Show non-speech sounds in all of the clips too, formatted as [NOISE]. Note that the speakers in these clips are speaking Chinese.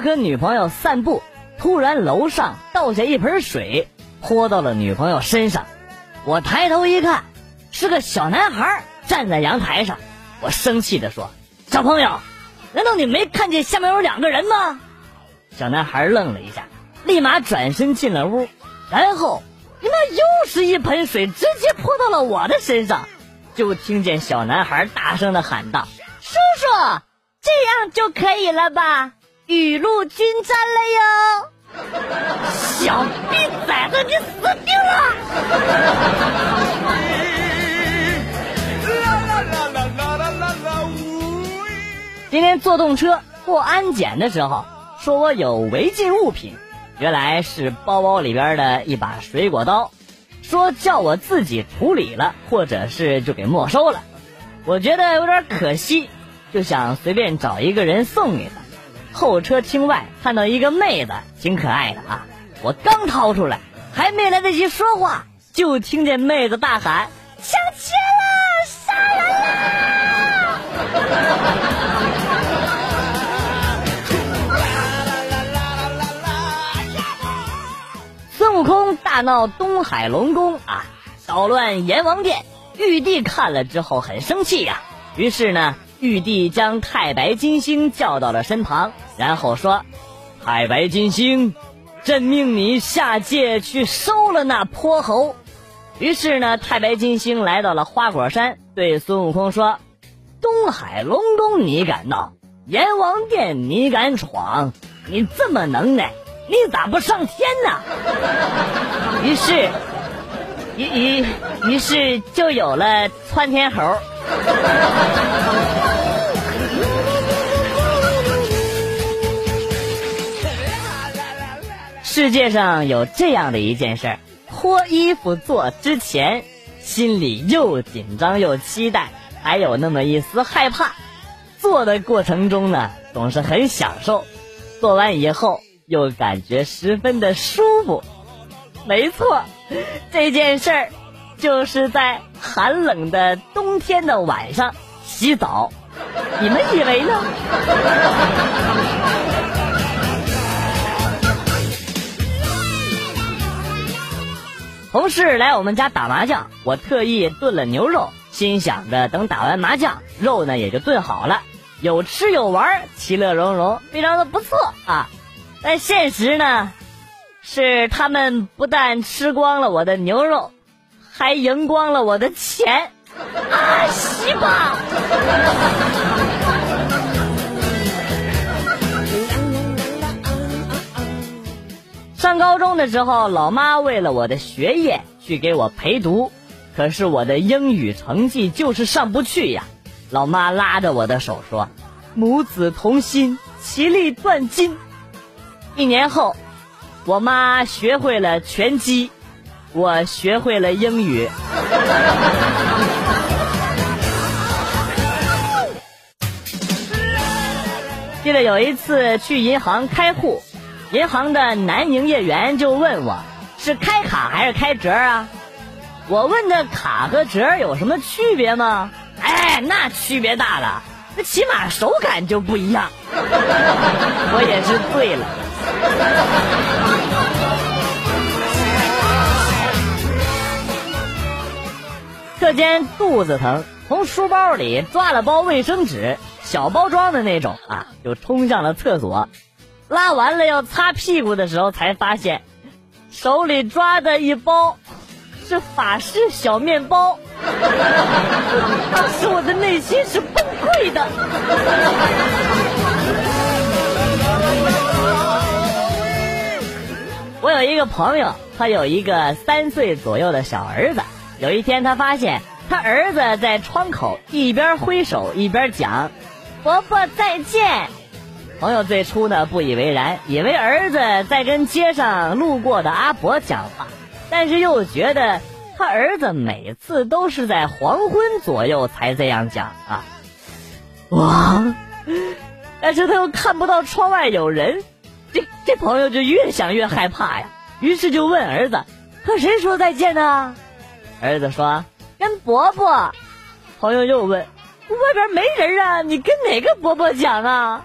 和女朋友散步，突然楼上倒下一盆水，泼到了女朋友身上。我抬头一看，是个小男孩站在阳台上。我生气地说：“小朋友，难道你没看见下面有两个人吗？”小男孩愣了一下，立马转身进了屋，然后那又是一盆水直接泼到了我的身上。就听见小男孩大声的喊道：“叔叔，这样就可以了吧？雨露均沾了哟！”小逼崽子，你死定了！今天坐动车过安检的时候，说我有违禁物品，原来是包包里边的一把水果刀，说叫我自己处理了，或者是就给没收了。我觉得有点可惜，就想随便找一个人送给他。候车厅外看到一个妹子，挺可爱的啊。我刚掏出来，还没来得及说话，就听见妹子大喊：“抢劫了，杀人啦！”孙悟空大闹东海龙宫啊，捣乱阎王殿。玉帝看了之后很生气呀，于是呢，玉帝将太白金星叫到了身旁，然后说：“太白金星。”朕命你下界去收了那泼猴。于是呢，太白金星来到了花果山，对孙悟空说：“东海龙宫你敢闹，阎王殿你敢闯，你这么能耐，你咋不上天呢？” [LAUGHS] 于是，于于于是就有了窜天猴。世界上有这样的一件事儿：脱衣服做之前，心里又紧张又期待，还有那么一丝害怕；做的过程中呢，总是很享受；做完以后，又感觉十分的舒服。没错，[LAUGHS] 这件事儿就是在寒冷的冬天的晚上洗澡。你们以为呢？同事来我们家打麻将，我特意炖了牛肉，心想着等打完麻将，肉呢也就炖好了，有吃有玩，其乐融融，非常的不错啊。但现实呢，是他们不但吃光了我的牛肉，还赢光了我的钱，啊西吧！上高中的时候，老妈为了我的学业去给我陪读，可是我的英语成绩就是上不去呀。老妈拉着我的手说：“母子同心，其利断金。”一年后，我妈学会了拳击，我学会了英语。[LAUGHS] 记得有一次去银行开户。银行的男营业员就问我：“是开卡还是开折啊？”我问的卡和折有什么区别吗？哎，那区别大了，那起码手感就不一样。我也是醉了。课间肚子疼，从书包里抓了包卫生纸，小包装的那种啊，就冲向了厕所。拉完了要擦屁股的时候，才发现手里抓的一包是法式小面包，[LAUGHS] 当时我的内心是崩溃的。我有一个朋友，他有一个三岁左右的小儿子。有一天，他发现他儿子在窗口一边挥手一边讲：“伯伯再见。”朋友最初呢不以为然，以为儿子在跟街上路过的阿伯讲话，但是又觉得他儿子每次都是在黄昏左右才这样讲啊。哇！但是他又看不到窗外有人，这这朋友就越想越害怕呀。于是就问儿子：“和谁说再见呢？”儿子说：“跟伯伯。”朋友又问：“外边没人啊，你跟哪个伯伯讲啊？”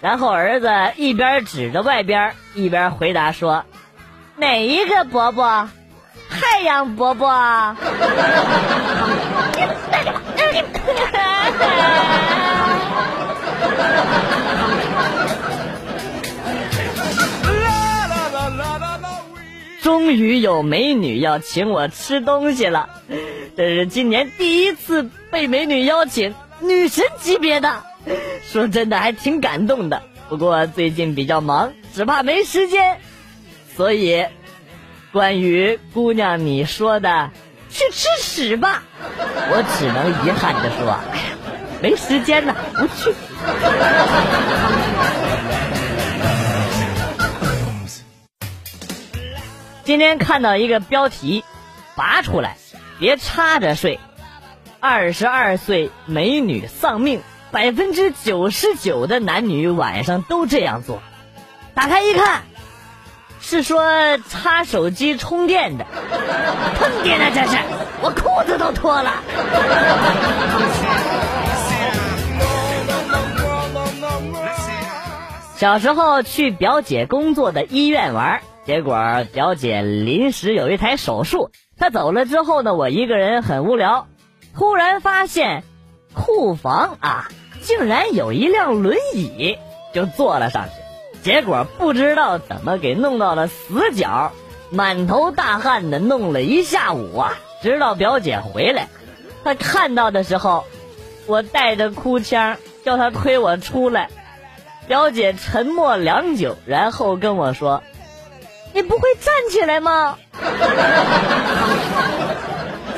然后儿子一边指着外边，一边回答说：“哪一个伯伯？太阳伯伯。[LAUGHS] ”终于有美女要请我吃东西了，这是今年第一次被美女邀请，女神级别的，[LAUGHS] 说真的还挺感动的。不过最近比较忙，只怕没时间。所以，关于姑娘你说的去吃屎吧，我只能遗憾的说，哎呀，没时间呢，不去。今天看到一个标题，拔出来，别插着睡。二十二岁美女丧命，百分之九十九的男女晚上都这样做。打开一看，是说插手机充电的。坑爹呢这是，我裤子都脱了。小时候去表姐工作的医院玩。结果表姐临时有一台手术，她走了之后呢，我一个人很无聊，突然发现库房啊，竟然有一辆轮椅，就坐了上去。结果不知道怎么给弄到了死角，满头大汗的弄了一下午啊，直到表姐回来，她看到的时候，我带着哭腔叫她推我出来，表姐沉默良久，然后跟我说。你不会站起来吗？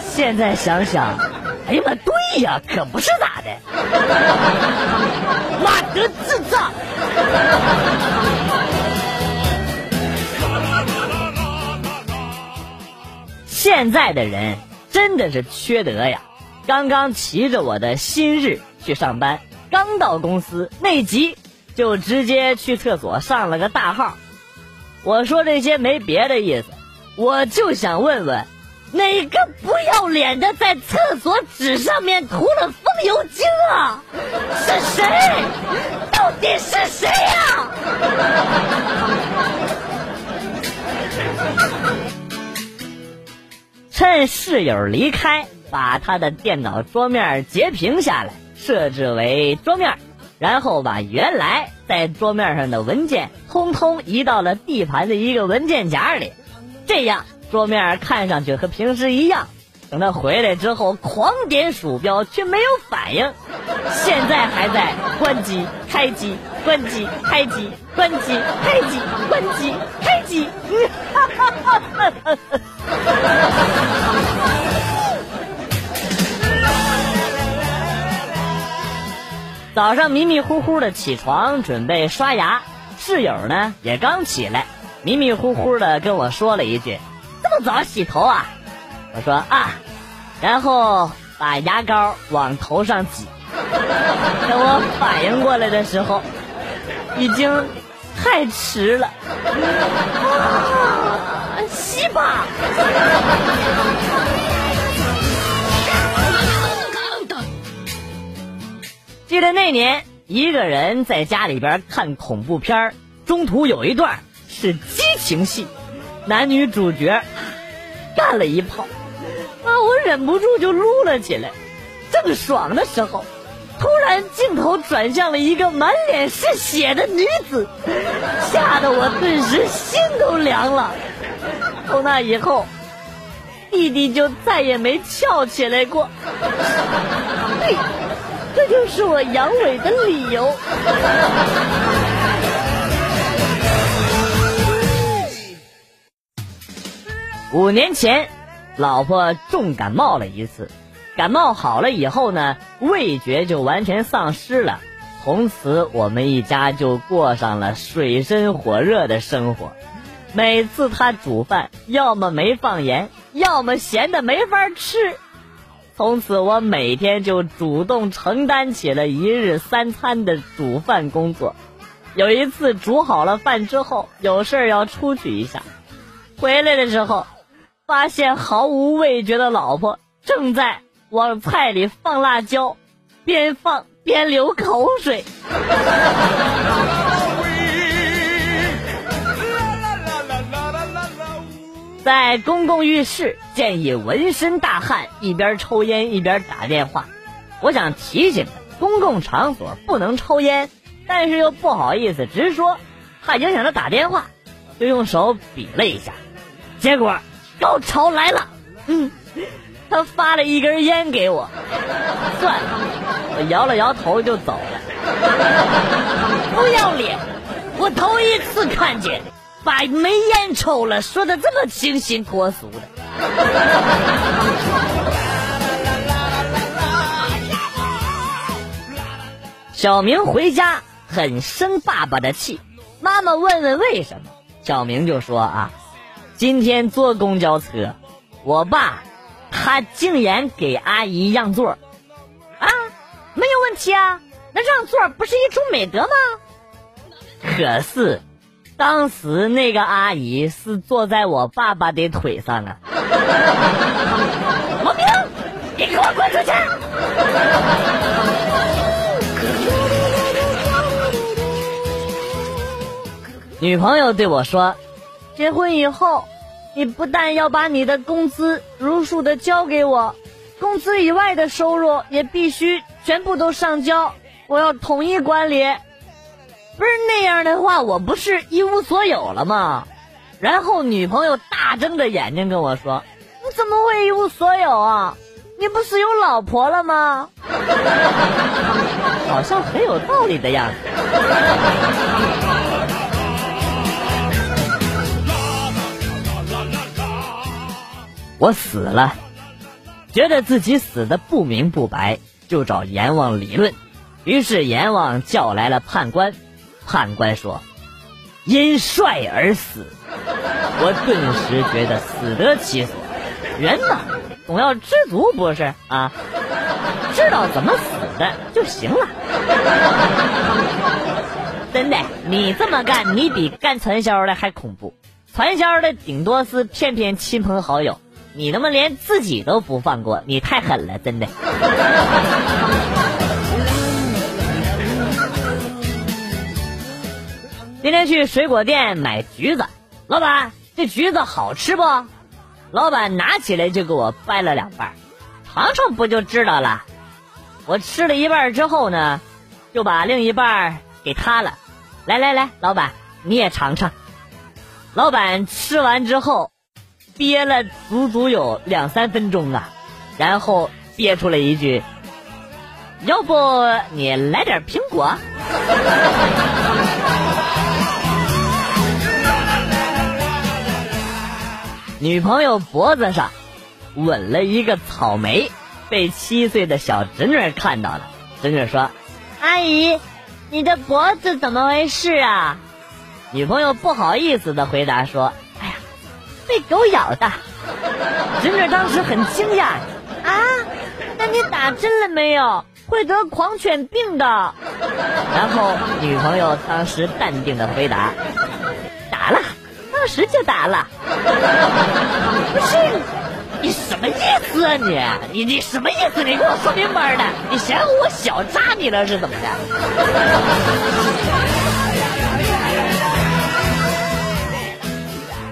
现在想想，哎呀妈，对呀，可不是咋的。妈的智障！现在的人真的是缺德呀！刚刚骑着我的新日去上班，刚到公司内急，就直接去厕所上了个大号。我说这些没别的意思，我就想问问，哪个不要脸的在厕所纸上面涂了风油精啊？是谁？到底是谁呀？趁室友离开，把他的电脑桌面截屏下来，设置为桌面。然后把原来在桌面上的文件通通移到了 D 盘的一个文件夹里，这样桌面看上去和平时一样。等他回来之后，狂点鼠标却没有反应，现在还在关机、开机、关机、开机、关机、开机、关机、开机。哈哈哈哈哈哈！早上迷迷糊糊的起床，准备刷牙。室友呢也刚起来，迷迷糊糊的跟我说了一句：“这么早洗头啊？”我说：“啊。”然后把牙膏往头上挤。等我反应过来的时候，已经太迟了。啊，洗吧。记得那年，一个人在家里边看恐怖片中途有一段是激情戏，男女主角干了一炮，啊，我忍不住就撸了起来。正爽的时候，突然镜头转向了一个满脸是血的女子，吓得我顿时心都凉了。从那以后，弟弟就再也没翘起来过。对。这就是我阳痿的理由。五年前，老婆重感冒了一次，感冒好了以后呢，味觉就完全丧失了。从此，我们一家就过上了水深火热的生活。每次她煮饭，要么没放盐，要么咸的没法吃。从此，我每天就主动承担起了一日三餐的煮饭工作。有一次煮好了饭之后，有事要出去一下，回来的时候，发现毫无味觉的老婆正在往菜里放辣椒，边放边流口水。[LAUGHS] 在公共浴室，建议纹身大汉一边抽烟一边打电话。我想提醒他，公共场所不能抽烟，但是又不好意思直说，怕影响他打电话，就用手比了一下，结果高潮来了。嗯，他发了一根烟给我，算了，我摇了摇头就走了。不要脸！我头一次看见。把没烟抽了，说的这么清新脱俗的。小明回家很生爸爸的气，妈妈问问为什么，小明就说啊，今天坐公交车，我爸他竟然给阿姨让座，啊，没有问题啊，那让座不是一种美德吗？可是。当时那个阿姨是坐在我爸爸的腿上啊！毛兵，你给我滚出去！女朋友对我说：“结婚以后，你不但要把你的工资如数的交给我，工资以外的收入也必须全部都上交，我要统一管理。”不是那样的话，我不是一无所有了吗？然后女朋友大睁着眼睛跟我说：“你怎么会一无所有啊？你不是有老婆了吗？” [LAUGHS] 好像很有道理的样子。我死了，觉得自己死的不明不白，就找阎王理论。于是阎王叫来了判官。判官说：“因帅而死。”我顿时觉得死得其所。人嘛，总要知足不是啊？知道怎么死的就行了。真的，你这么干，你比干传销的还恐怖。传销的顶多是骗骗亲朋好友，你他妈连自己都不放过，你太狠了，真的。今天去水果店买橘子，老板，这橘子好吃不？老板拿起来就给我掰了两半，尝尝不就知道了。我吃了一半之后呢，就把另一半给他了。来来来，老板你也尝尝。老板吃完之后，憋了足足有两三分钟啊，然后憋出了一句：“要不你来点苹果？” [LAUGHS] 女朋友脖子上吻了一个草莓，被七岁的小侄女看到了。侄女说：“阿姨，你的脖子怎么回事啊？”女朋友不好意思的回答说：“，被狗咬的。”侄女当时很惊讶：“啊，那你打针了没有？会得狂犬病的。”然后女朋友当时淡定的回答：“打了。”当时就打了，不是你什么意思啊你？你你什么意思？你给我说明白的。你嫌我小扎你了是怎么的？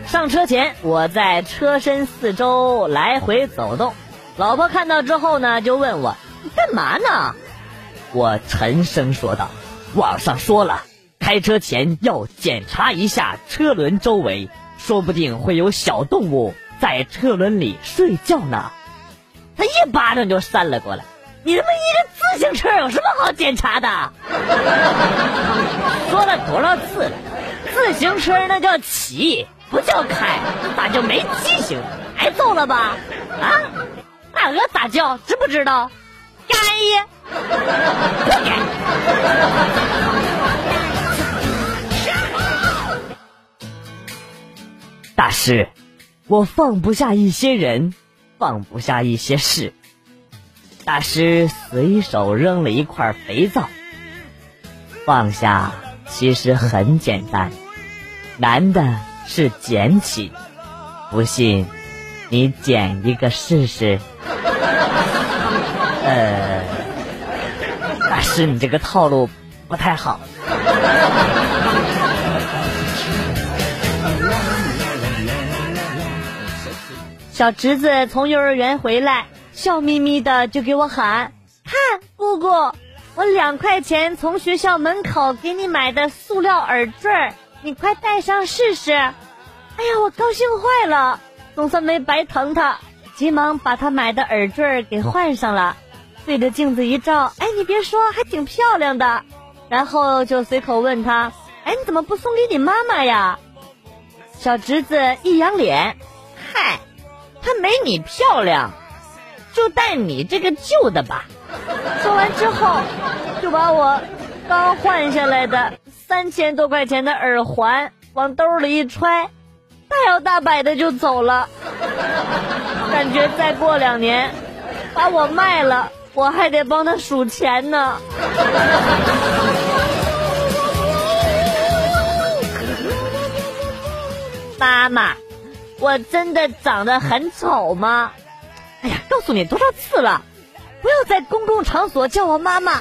上车前，我在车身四周来回走动，老婆看到之后呢，就问我你干嘛呢？我沉声说道：“网上说了。”开车前要检查一下车轮周围，说不定会有小动物在车轮里睡觉呢。他一巴掌就扇了过来。你他妈一个自行车有什么好检查的？[LAUGHS] 说了多少次了，自行车那叫骑，不叫开，咋就没记性？挨揍了吧？啊？大鹅咋叫？知不知道？该，不该。大师，我放不下一些人，放不下一些事。大师随手扔了一块肥皂。放下其实很简单，难的是捡起。不信，你捡一个试试。呃，大师，你这个套路不太好。小侄子从幼儿园回来，笑眯眯的就给我喊：“看，姑姑，我两块钱从学校门口给你买的塑料耳坠儿，你快戴上试试。”哎呀，我高兴坏了，总算没白疼他，急忙把他买的耳坠给换上了，对着镜子一照，哎，你别说，还挺漂亮的。然后就随口问他：“哎，你怎么不送给你妈妈呀？”小侄子一扬脸：“嗨。”她没你漂亮，就戴你这个旧的吧。说完之后，就把我刚换下来的三千多块钱的耳环往兜里一揣，大摇大摆的就走了。感觉再过两年，把我卖了，我还得帮他数钱呢。妈妈。我真的长得很丑吗？哎呀，告诉你多少次了，不要在公共场所叫我妈妈。